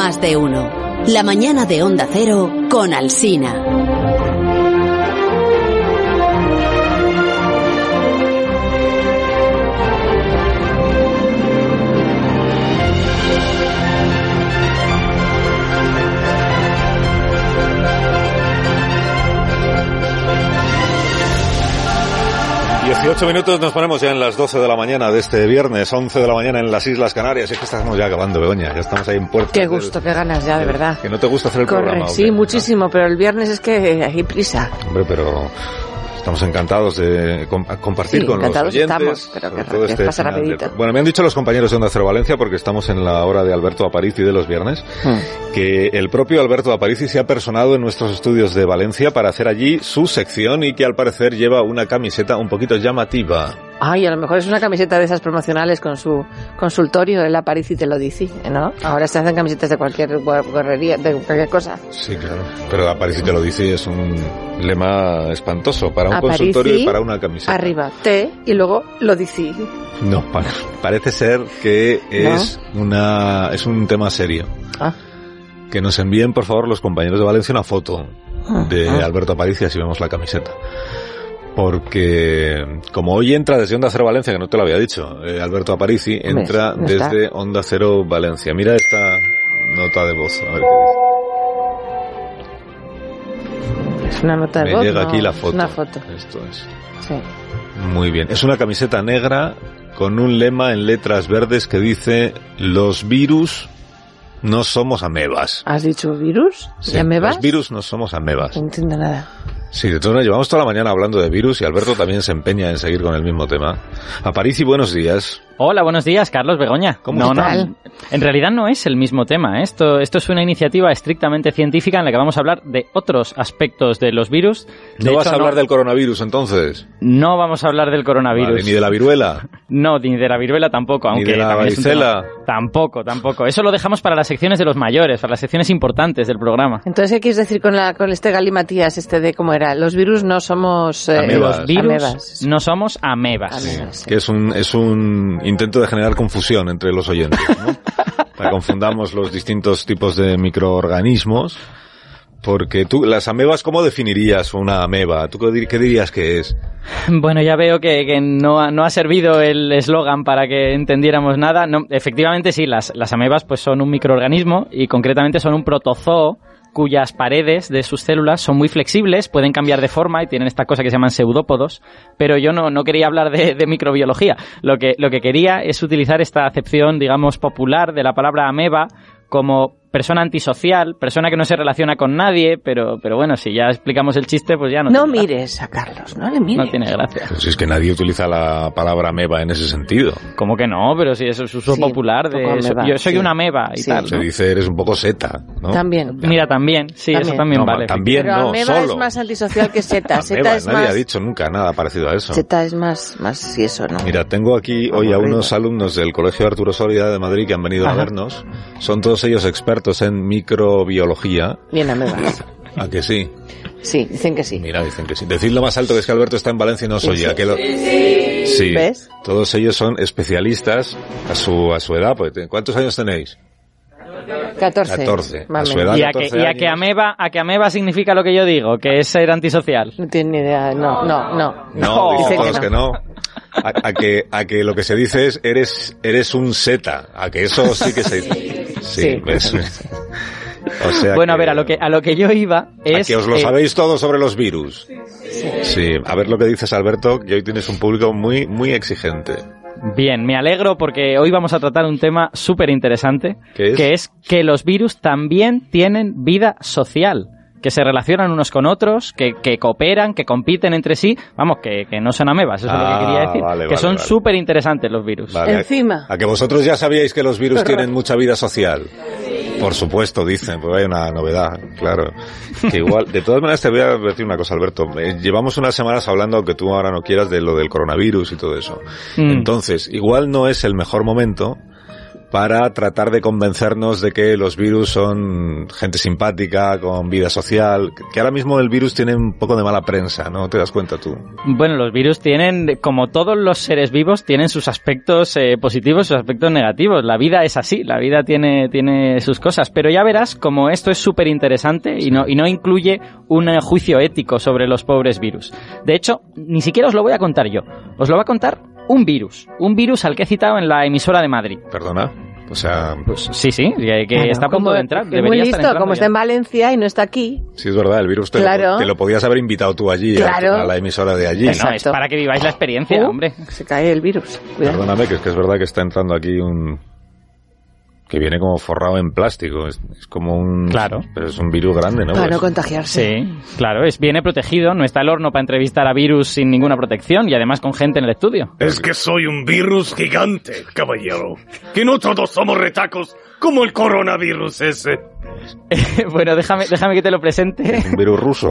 más de uno. La mañana de Onda Cero con Alsina. 18 minutos nos ponemos ya en las 12 de la mañana de este viernes, 11 de la mañana en las Islas Canarias. Es que estamos ya acabando, Begoña. Ya estamos ahí en puerto. Qué gusto, qué ganas ya, de verdad. Que no te gusta hacer el Corre, programa. sí, muchísimo, pero el viernes es que hay prisa. Hombre, pero Estamos encantados de com compartir sí, con los oyentes. Estamos, pero que, todo este pasa rapidito. De... Bueno, me han dicho los compañeros de Onda Cero Valencia, porque estamos en la hora de Alberto Aparici de los viernes, hmm. que el propio Alberto Aparici se ha personado en nuestros estudios de Valencia para hacer allí su sección y que al parecer lleva una camiseta un poquito llamativa. Ay, a lo mejor es una camiseta de esas promocionales con su consultorio, el Aparici te lo dice, ¿no? Ahora se hacen camisetas de cualquier guerrería, de cualquier cosa. Sí, claro. Pero Aparici te lo dice es un lema espantoso para un Aparici, consultorio y para una camiseta. Arriba, T y luego lo dice. No, para, parece ser que es ¿No? una es un tema serio. Ah. Que nos envíen, por favor, los compañeros de Valencia una foto de ah. Alberto Aparici así vemos la camiseta porque como hoy entra desde Onda Cero Valencia, que no te lo había dicho, eh, Alberto Aparici entra ¿No desde Onda Cero Valencia. Mira esta nota de voz, a ver qué dice. Es una nota de Me voz. llega no, aquí la foto. Una foto. Esto es. Sí. Muy bien. Es una camiseta negra con un lema en letras verdes que dice los virus no somos amebas. ¿Has dicho virus? Sí, ¿Y amebas? Los virus no somos amebas. No entiendo nada. Sí, de todas llevamos toda la mañana hablando de virus y Alberto también se empeña en seguir con el mismo tema. Aparici, buenos días. Hola, buenos días, Carlos Begoña. ¿Cómo no, estás? no, en realidad no es el mismo tema. ¿eh? Esto, esto es una iniciativa estrictamente científica en la que vamos a hablar de otros aspectos de los virus. De ¿No hecho, vas a hablar no, del coronavirus entonces? No vamos a hablar del coronavirus. Vale, ni de la viruela. No, ni de la viruela tampoco, Ni aunque de la varicela. Tampoco, tampoco. Eso lo dejamos para las secciones de los mayores, para las secciones importantes del programa. Entonces, ¿qué quieres decir con, la, con este galimatías, este de cómo era? Los virus no somos... eh, Amebas. Los virus amebas. no somos amebas. Amebas, sí. Que es un, es un intento de generar confusión entre los oyentes, ¿no? Para confundamos los distintos tipos de microorganismos. Porque tú, las amebas, ¿cómo definirías una ameba? ¿Tú qué dir- qué dirías que es? Bueno, ya veo que, que no, ha, no ha servido el eslogan para que entendiéramos nada. No, efectivamente, sí, las, las amebas pues son un microorganismo y concretamente son un protozoo cuyas paredes de sus células son muy flexibles, pueden cambiar de forma y tienen esta cosa que se llaman pseudópodos, pero yo no, no quería hablar de, microbiología. Lo que, lo que quería es utilizar esta acepción, digamos, popular de la palabra ameba como persona antisocial, persona que no se relaciona con nadie, pero, pero bueno, si ya explicamos el chiste, pues ya no. No tiene gracia. mires a Carlos, no le mires. No tiene gracia. Pues es que nadie utiliza la palabra ameba en ese sentido. ¿Cómo que no? Pero si eso es uso Sí, popular un de... poco ameba, yo soy sí. una ameba y Sí. tal. Se ¿no? dice eres un poco seta, ¿no? También. Mira, también, sí, eso También. también No, vale. también Pero no, ameba solo. es más antisocial que seta. Seta Ameba, es nadie más... ha dicho nunca nada parecido a eso. Seta es más, más si eso, ¿no? Mira, tengo aquí hoy a unos alumnos del Colegio Arturo Soria de Madrid que han venido a Ajá. vernos. Son todos ellos expertos en microbiología. Bien amebas. ¿A que sí? Sí, dicen que sí. Mira, dicen que sí. Decidlo más alto que es que Alberto está en Valencia y no soy Sí, ya. sí. Que lo... Sí. ¿Ves? Todos ellos son especialistas a su, a su edad. Pues, ¿Cuántos años tenéis? 14. 14. Más A su edad. Y a, que, 14 y a que ameba, a que ameba significa lo que yo digo, que es ser antisocial. No tiene ni idea. No, no, no. No, dicen que todos que no. A, a que, a que lo que se dice es eres, eres un seta. A que eso sí que se dice. Sí, Sí. O sea bueno, a ver, a lo que, a lo que yo iba A es... que os lo eh, sabéis todo sobre los virus. Sí. A ver lo que dices, Alberto, que hoy tienes un público muy, muy exigente. Bien, me alegro porque hoy vamos a tratar un tema súper interesante, que es que los virus también tienen vida social, que se relacionan unos con otros, que, que cooperan, que compiten entre sí, vamos, que, que no son amebas, eso es lo Ah, que quería decir, vale, que vale, son vale. súper interesantes los virus. Vale. Encima. A que vosotros ya sabíais que los virus tienen mucha vida social. Por supuesto, dicen, pues hay una novedad, claro. Que igual, de todas maneras te voy a decir una cosa, Alberto. Eh, Llevamos unas semanas hablando, aunque tú ahora no quieras, de lo del coronavirus y todo eso. Mm. Entonces, igual no es el mejor momento para tratar de convencernos de que los virus son gente simpática, con vida social, que ahora mismo el virus tiene un poco de mala prensa, ¿no? ¿Te das cuenta tú? Bueno, los virus tienen, como todos los seres vivos, tienen sus aspectos eh, positivos, sus aspectos negativos. La vida es así, la vida tiene, tiene sus cosas. Pero ya verás como esto es súper interesante y no, y no incluye un eh, juicio ético sobre los pobres virus. De hecho, ni siquiera os lo voy a contar yo. Os lo va a contar un virus. Un virus al que he citado en la emisora de Madrid. Perdona. O sea, Pues sí, sí, que, que Claro, está a punto de entrar. es debería muy estar listo, entrando como ya. está en Valencia y no está aquí. sí es verdad, el virus te, Claro. lo, te lo podías haber invitado tú allí, a- Claro. a, la emisora de allí. No, es para que viváis la experiencia, Uh, hombre. Se cae el virus. Cuidado. Perdóname, que es que es verdad que está entrando aquí un... que viene como forrado en plástico. Es, es como un... Claro. Pero es un virus grande, ¿no? Para Pues- no contagiarse. Sí, claro, es viene protegido, no está el horno para entrevistar a virus sin ninguna protección y además con gente en el estudio. Es que soy un virus gigante, caballero. Que no todos somos retacos como el coronavirus ese. bueno, déjame, déjame que te lo presente. un virus ruso.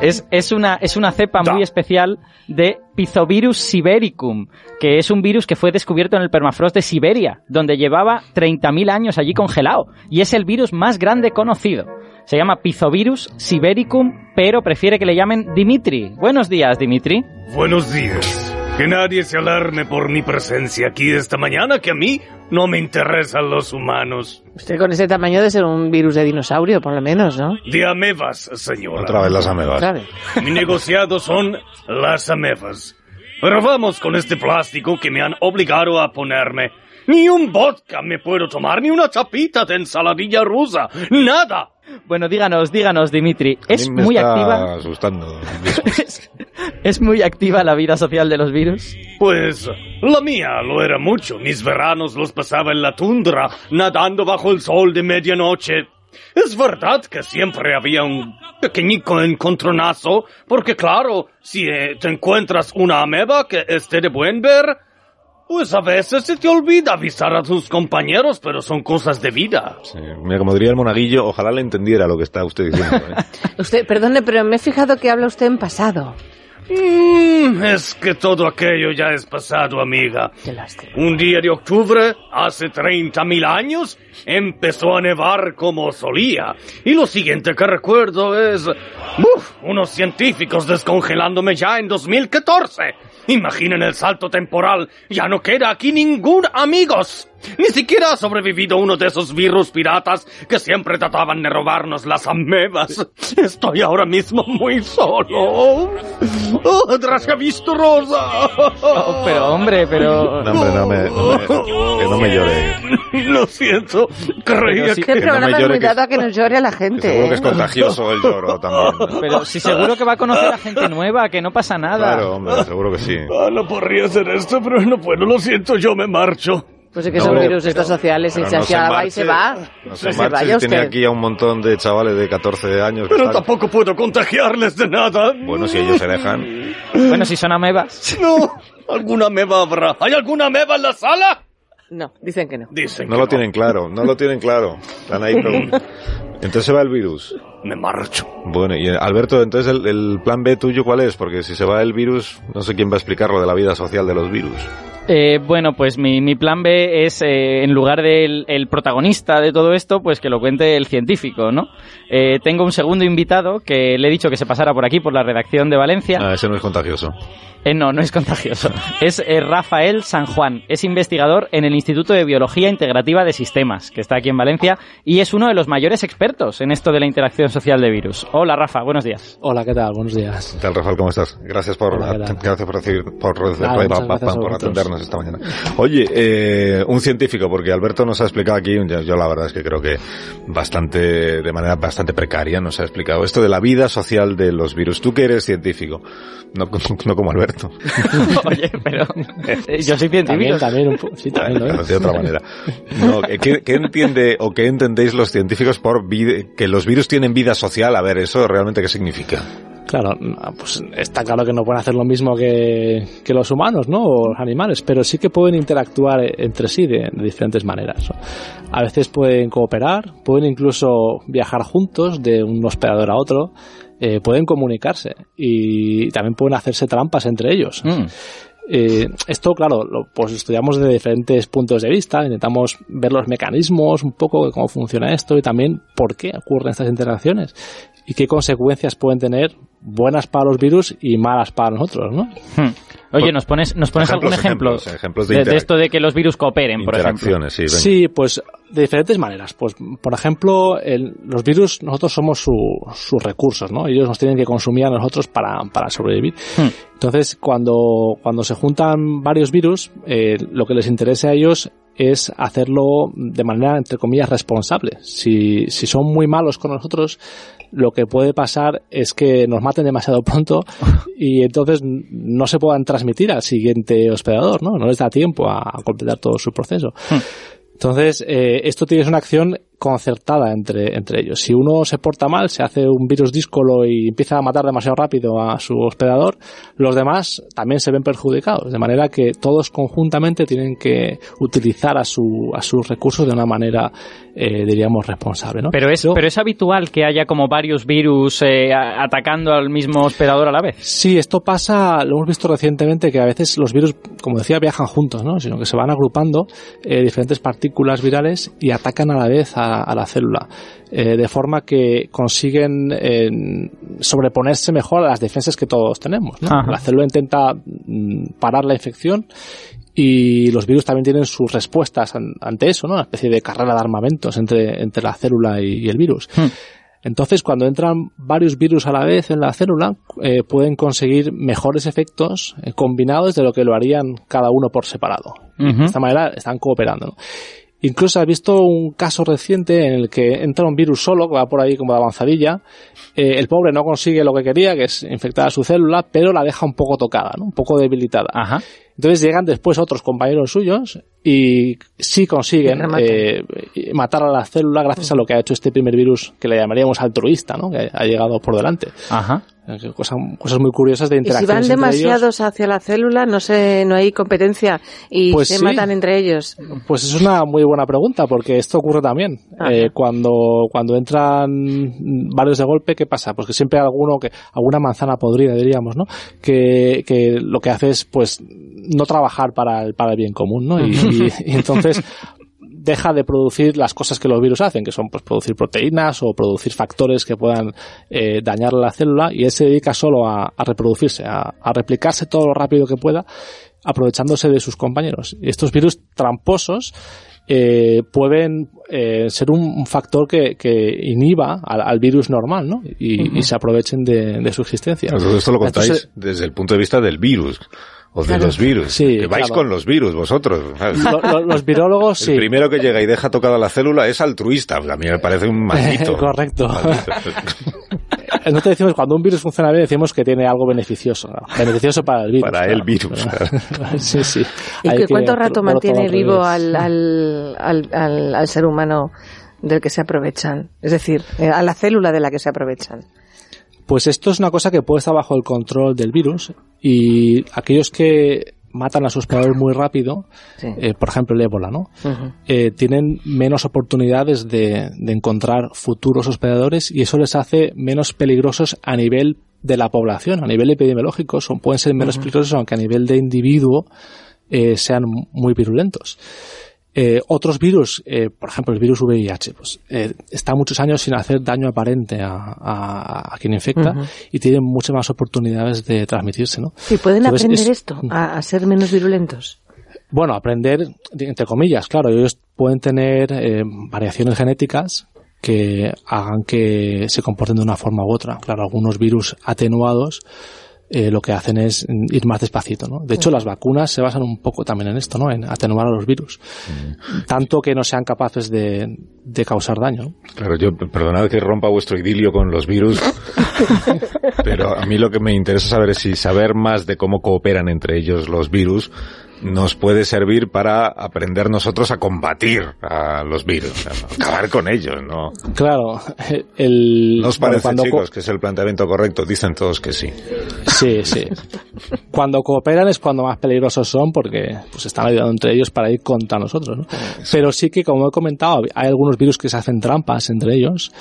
Es, es, una, es una cepa Da. muy especial de Pizovirus sibericum, que es un virus que fue descubierto en el permafrost de Siberia, donde llevaba 30.000 años allí congelado, y es el virus más grande conocido. Se llama Pizovirus sibericum, pero prefiere que le llamen Dimitri. Buenos días, Dimitri. Buenos días. Que nadie se alarme por mi presencia aquí esta mañana, que a mí no me interesan los humanos. Usted con ese tamaño de ser un virus de dinosaurio, por lo menos, ¿no? De amebas, señora. Otra vez las amebas. Claro. Mi negociado son las amebas. Pero vamos con este plástico que me han obligado a ponerme. Ni un vodka me puedo tomar, ni una chapita de ensaladilla rusa. Nada. Bueno, díganos, díganos, Dimitri. A mí ¿Es me muy está activa? asustando. ¿Es, es muy activa la vida social de los virus? Pues la mía lo era mucho. Mis veranos los pasaba en la tundra, nadando bajo el sol de medianoche. Es verdad que siempre había un pequeñico encontronazo, porque claro, si eh, te encuentras una ameba que esté de buen ver, pues a veces se te olvida avisar a tus compañeros, pero son cosas de vida. Sí, mira, como diría el monaguillo, ojalá le entendiera lo que está usted diciendo. ¿eh? Usted, perdone, pero me he fijado que habla usted en pasado. Mm, es que todo aquello ya es pasado, amiga. Un día de octubre, hace 30.000 años, empezó a nevar como solía. Y lo siguiente que recuerdo es... ¡Uf! Unos científicos descongelándome ya en 2014. Imaginen el salto temporal. Ya no queda aquí ningún amigos. Ni siquiera ha sobrevivido uno de esos virus piratas que siempre trataban de robarnos las amebas. Estoy ahora mismo muy solo. ¡Oh, Drasca visto rosa! Oh, pero hombre, pero... No, hombre, no me, no me- que no me llore. Lo siento, creía Pero sí- que... Este que no me programa es llore, muy que- dado a que nos llore a la Que gente. seguro que es ¿eh? contagioso el lloro también. Pero si seguro que va a conocer a gente nueva, que no pasa nada. Claro, hombre, seguro que sí. Ah, no podría hacer esto, pero no puedo, lo siento, yo me marcho. Pues es que No, son virus estos sociales y se, no se va y se va. No se Pues se vaya si tiene usted. aquí a un montón de chavales de 14 años. Pero tampoco puedo contagiarles de nada. Bueno, si ellos se dejan. Bueno, si son amebas. No, alguna meba habrá. ¿Hay alguna meba en la sala? No, dicen que no. Dicen No que lo tienen claro, no lo tienen claro. Están ahí preguntando. Entonces se va el virus. Me marcho. Bueno, y eh, Alberto, entonces el, el plan B tuyo cuál es? Porque si se va el virus, no sé quién va a explicar lo de la vida social de los virus. Eh, bueno, pues mi, mi plan B es, eh, en lugar del el protagonista de todo esto, pues que lo cuente el científico, ¿no? Eh, tengo un segundo invitado que le he dicho que se pasara por aquí, por la redacción de Valencia. Ah, ese no es contagioso. Eh, no, no es contagioso. Es eh, Rafael San Juan. Es investigador en el Instituto de Biología Integrativa de Sistemas, que está aquí en Valencia, y es uno de los mayores expertos en esto de la interacción social de virus. Hola, Rafa, buenos días. Hola, ¿qué tal? Buenos días. ¿Qué tal, Rafael? ¿Cómo estás? Gracias por, gracias por, recibir, por, Nada, a por vosotros. Esta mañana. Oye, eh, un científico, porque Alberto nos ha explicado aquí, yo, yo la verdad es que creo que bastante, de manera bastante precaria nos ha explicado esto de la vida social de los virus. Tú que eres científico, no, no como Alberto. Oye, pero eh, yo soy También, científico. también, un po- sí, también lo es. de otra manera. No, ¿qué, qué entiende o qué entendéis los científicos por que los virus tienen vida social? A ver, ¿eso realmente qué significa? Claro, pues está claro que no pueden hacer lo mismo que, que los humanos, ¿no? O los animales, pero sí que pueden interactuar entre sí de, de diferentes maneras. ¿no? A veces pueden cooperar, pueden incluso viajar juntos de un hospedador a otro, eh, pueden comunicarse y también pueden hacerse trampas entre ellos. Mm. Eh, esto, claro, lo, pues estudiamos desde diferentes puntos de vista, intentamos ver los mecanismos, un poco de cómo funciona esto y también por qué ocurren estas interacciones y qué consecuencias pueden tener buenas para los virus y malas para nosotros, ¿no? Hmm. Oye, ¿nos pones, nos pones algún ejemplo ejemplos, de, de, esto de que los virus cooperen, por ejemplo? Sí, sí, pues de diferentes maneras. Pues, por ejemplo, el, los virus, nosotros somos su, sus recursos, ¿no? Ellos nos tienen que consumir a nosotros para, para sobrevivir. Hmm. Entonces, cuando, cuando se juntan varios virus, eh, lo que les interesa a ellos es hacerlo de manera, entre comillas, responsable. Si, si son muy malos con nosotros, lo que puede pasar es que nos maten demasiado pronto y entonces no se puedan transmitir al siguiente hospedador, ¿no? No les da tiempo a completar todo su proceso. Hmm. Entonces, eh, esto tiene una acción concertada entre, entre ellos. Si uno se porta mal, se hace un virus díscolo y empieza a matar demasiado rápido a su hospedador, los demás también se ven perjudicados. De manera que todos conjuntamente tienen que utilizar a, su, a sus recursos de una manera, eh, diríamos, responsable. ¿no? Pero, es, pero es habitual que haya como varios virus eh, atacando al mismo hospedador a la vez. Sí, esto pasa, lo hemos visto recientemente, que a veces los virus, como decía, viajan juntos, ¿no? sino que se van agrupando eh, diferentes partículas virales y atacan a la vez a a, la célula, eh, de forma que consiguen eh, sobreponerse mejor a las defensas que todos tenemos. ¿no? La célula intenta mm, parar la infección y los virus también tienen sus respuestas an ante eso, ¿no? Una especie de carrera de armamentos entre, entre la célula y, y el virus. Hmm. Entonces, cuando entran varios virus a la vez en la célula, eh, pueden conseguir mejores efectos eh, combinados de lo que lo harían cada uno por separado. Uh -huh. De esta manera están cooperando. ¿no? Incluso has visto un caso reciente en el que entra un virus solo, que va por ahí como de avanzadilla. Eh, el pobre no consigue lo que quería, que es infectar a su célula, pero la deja un poco tocada, ¿no? un poco debilitada. Ajá. Entonces llegan después otros compañeros suyos y sí consiguen eh, matar a la célula gracias a lo que ha hecho este primer virus que le llamaríamos altruista, ¿no? que ha llegado por delante. Ajá. Cosas, cosas muy curiosas de interacción. Y si van demasiados hacia la célula, no sé, no hay competencia y pues se sí. matan entre ellos. Pues es una muy buena pregunta, porque esto ocurre también. Eh, cuando, cuando entran varios de golpe, ¿qué pasa? Pues que siempre hay alguno que, alguna manzana podrida, diríamos, ¿no? Que, que lo que hace es, pues, no trabajar para el, para el bien común, ¿no? Y, y, y entonces deja de producir las cosas que los virus hacen, que son pues producir proteínas o producir factores que puedan eh, dañar la célula y él se dedica solo a, a reproducirse, a, a, replicarse todo lo rápido que pueda, aprovechándose de sus compañeros. Y estos virus tramposos eh, pueden eh, ser un, un, factor que, que inhiba al, al, virus normal, ¿no? Y, uh -huh. y se aprovechen de, de, su existencia. Entonces, esto lo contáis Entonces, desde el punto de vista del virus. O de claro. los virus. Sí, que vais claro. con los virus, vosotros. Lo, lo, los virólogos, el sí. primero que llega y deja tocada la célula es altruista. A mí me parece un maldito. Correcto. Maldito. Nosotros decimos, cuando un virus funciona bien, decimos que tiene algo beneficioso. ¿no? Beneficioso para el virus. Para claro. el virus. Claro. sí, sí. ¿Y que cuánto rato mantiene vivo al, al, al, al, al ser humano del que se aprovechan? Es decir, eh, a la célula de la que se aprovechan. Pues esto es una cosa que puede estar bajo el control del virus y aquellos que matan a su hospedador muy rápido, sí. eh, por ejemplo el ébola, ¿no? Uh -huh. eh, tienen menos oportunidades de, de, encontrar futuros hospedadores y eso les hace menos peligrosos a nivel de la población, a nivel epidemiológico, son, pueden ser menos uh -huh. peligrosos aunque a nivel de individuo eh, sean muy virulentos. Eh, otros virus, eh, por ejemplo el virus VIH, pues eh, está muchos años sin hacer daño aparente a, a, a quien infecta uh -huh. y tienen muchas más oportunidades de transmitirse, ¿no? ¿Y pueden Entonces, aprender es, esto, a, a, ser menos virulentos? Bueno, aprender, entre comillas, claro, ellos pueden tener eh, variaciones genéticas que hagan que se comporten de una forma u otra. Claro, algunos virus atenuados eh, lo que hacen es ir más despacito, ¿no? De hecho, las vacunas se basan un poco también en esto, ¿no? En atenuar a los virus. Mm. Tanto que no sean capaces de, de causar daño. Claro, yo, perdonad que rompa vuestro idilio con los virus, pero a mí lo que me interesa saber es si saber más de cómo cooperan entre ellos los virus nos puede servir para aprender nosotros a combatir a los virus, a acabar con ellos, ¿no? Claro, el... ¿No os parece, chicos, que es el planteamiento correcto? Dicen todos que sí. Sí, sí. Cuando cooperan es cuando más peligrosos son porque pues están ayudando entre ellos para ir contra nosotros, ¿no? Pero sí que, como he comentado, hay algunos virus que se hacen trampas entre ellos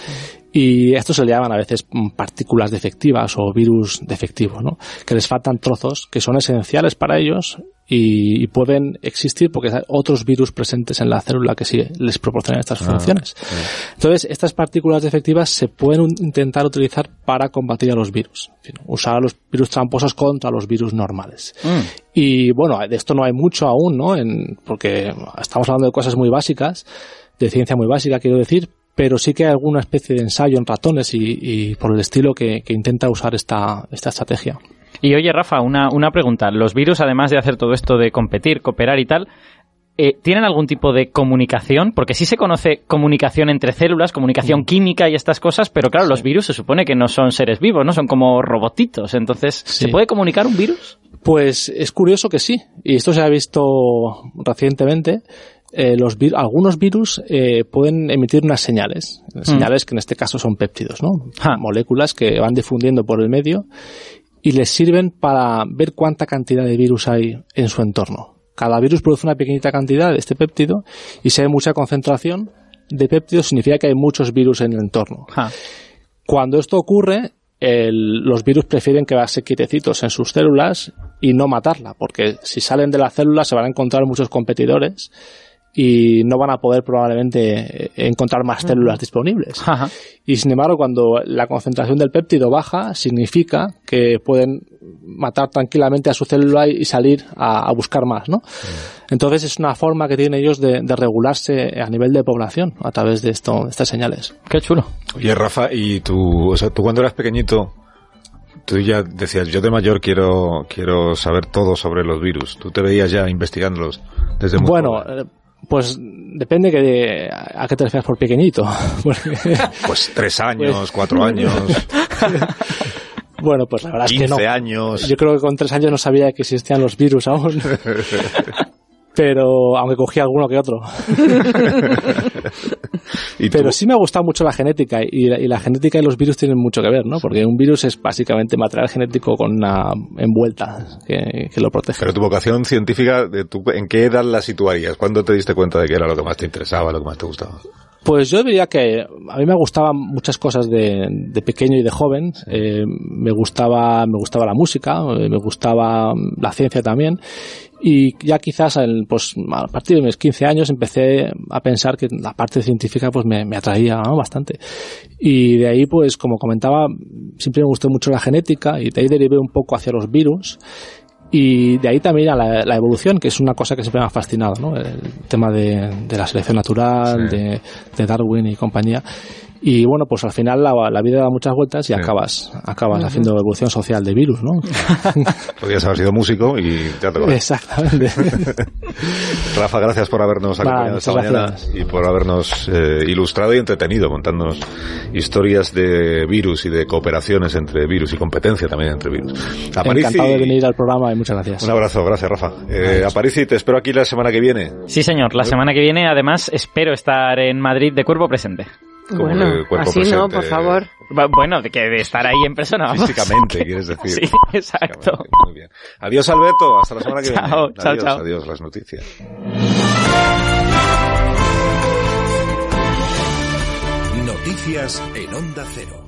y esto se le llaman a veces partículas defectivas o virus defectivos, ¿no? Que les faltan trozos que son esenciales para ellos y, pueden existir porque hay otros virus presentes en la célula que sí les proporcionan estas ah, funciones. Entonces, estas partículas defectivas se pueden intentar utilizar para combatir a los virus. usar a los virus tramposos contra los virus normales. Mm. Y bueno, de esto no hay mucho aún, ¿no? En, porque estamos hablando de cosas muy básicas, de ciencia muy básica, quiero decir, pero sí que hay alguna especie de ensayo en ratones y, por el estilo que, intenta usar esta, esta estrategia. Y oye, Rafa, una, una pregunta. Los virus, además de hacer todo esto de competir, cooperar y tal, eh, ¿tienen algún tipo de comunicación? Porque sí se conoce comunicación entre células, comunicación mm. química y estas cosas, pero claro, los virus se supone que no son seres vivos, ¿no? Son como robotitos. Entonces, ¿se puede comunicar un virus? Pues es curioso que sí. Y esto se ha visto recientemente. Eh, los algunos virus eh, pueden emitir unas señales, mm. señales que en este caso son péptidos, ¿no? Moléculas que van difundiendo por el medio y les sirven para ver cuánta cantidad de virus hay en su entorno. Cada virus produce una pequeñita cantidad de este péptido y si hay mucha concentración de péptidos significa que hay muchos virus en el entorno. Cuando esto ocurre, los virus prefieren quedarse quietecitos en sus células y no matarla, porque si salen de la célula se van a encontrar muchos competidores y no van a poder probablemente eh, encontrar más células disponibles. Y sin embargo, cuando la concentración del péptido baja, significa que pueden matar tranquilamente a su célula y salir a, buscar más, ¿no? Entonces es una forma que tienen ellos de, regularse a nivel de población a través de esto, estas señales. Qué chulo. Oye, Rafa, y tú, o sea, tú cuando eras pequeñito, tú ya decías, yo de mayor quiero, quiero saber todo sobre los virus. Tú te veías ya investigándolos desde muy Bueno, pues depende que a qué te refieres por pequeñito. pues tres años, pues cuatro años. bueno, pues la verdad es que no. años. Yo creo que con tres años no sabía que existían los virus aún. Pero aunque cogí alguno que otro. pero sí me ha gustado mucho la genética y la, genética y los virus tienen mucho que ver, ¿no? Porque un virus es básicamente material genético con una envuelta que, lo protege. Pero tu vocación científica, de ¿en qué edad la situarías? ¿Cuándo te diste cuenta de que era lo que más te interesaba, lo que más te gustaba? Pues yo diría que a mí me gustaban muchas cosas de, pequeño y de joven. Eh, me gustaba, me gustaba la música, eh, me gustaba la ciencia también. Y ya quizás pues, a partir de mis 15 años empecé a pensar que la parte científica pues me, atraía bastante. Y de ahí, pues como comentaba, siempre me gustó mucho la genética y de ahí derivé un poco hacia los virus. Y de ahí también a la, evolución, que es una cosa que siempre me ha fascinado, ¿no? El tema de, la selección natural, de, de Darwin y compañía. Y bueno, pues al final la, vida da muchas vueltas y acabas, acabas haciendo evolución social de virus, ¿no? Podrías haber sido músico y ya te Exactamente. Rafa, gracias por habernos acompañado esta mañana y por habernos eh, ilustrado y entretenido contándonos historias de virus y de cooperaciones entre virus y competencia también entre virus. Encantado de venir al programa y muchas gracias. Un abrazo, gracias Rafa. Eh, y te espero aquí la semana que viene. Sí señor, la semana que viene además espero estar en Madrid de cuerpo presente bueno, así no, por favor. Bueno, de que de estar ahí en persona. Físicamente, quieres decir. sí, exacto. Muy bien. Adiós, Alberto. Hasta la semana que viene. Chao, adiós, chao. Adiós, las noticias. Noticias en Onda Cero.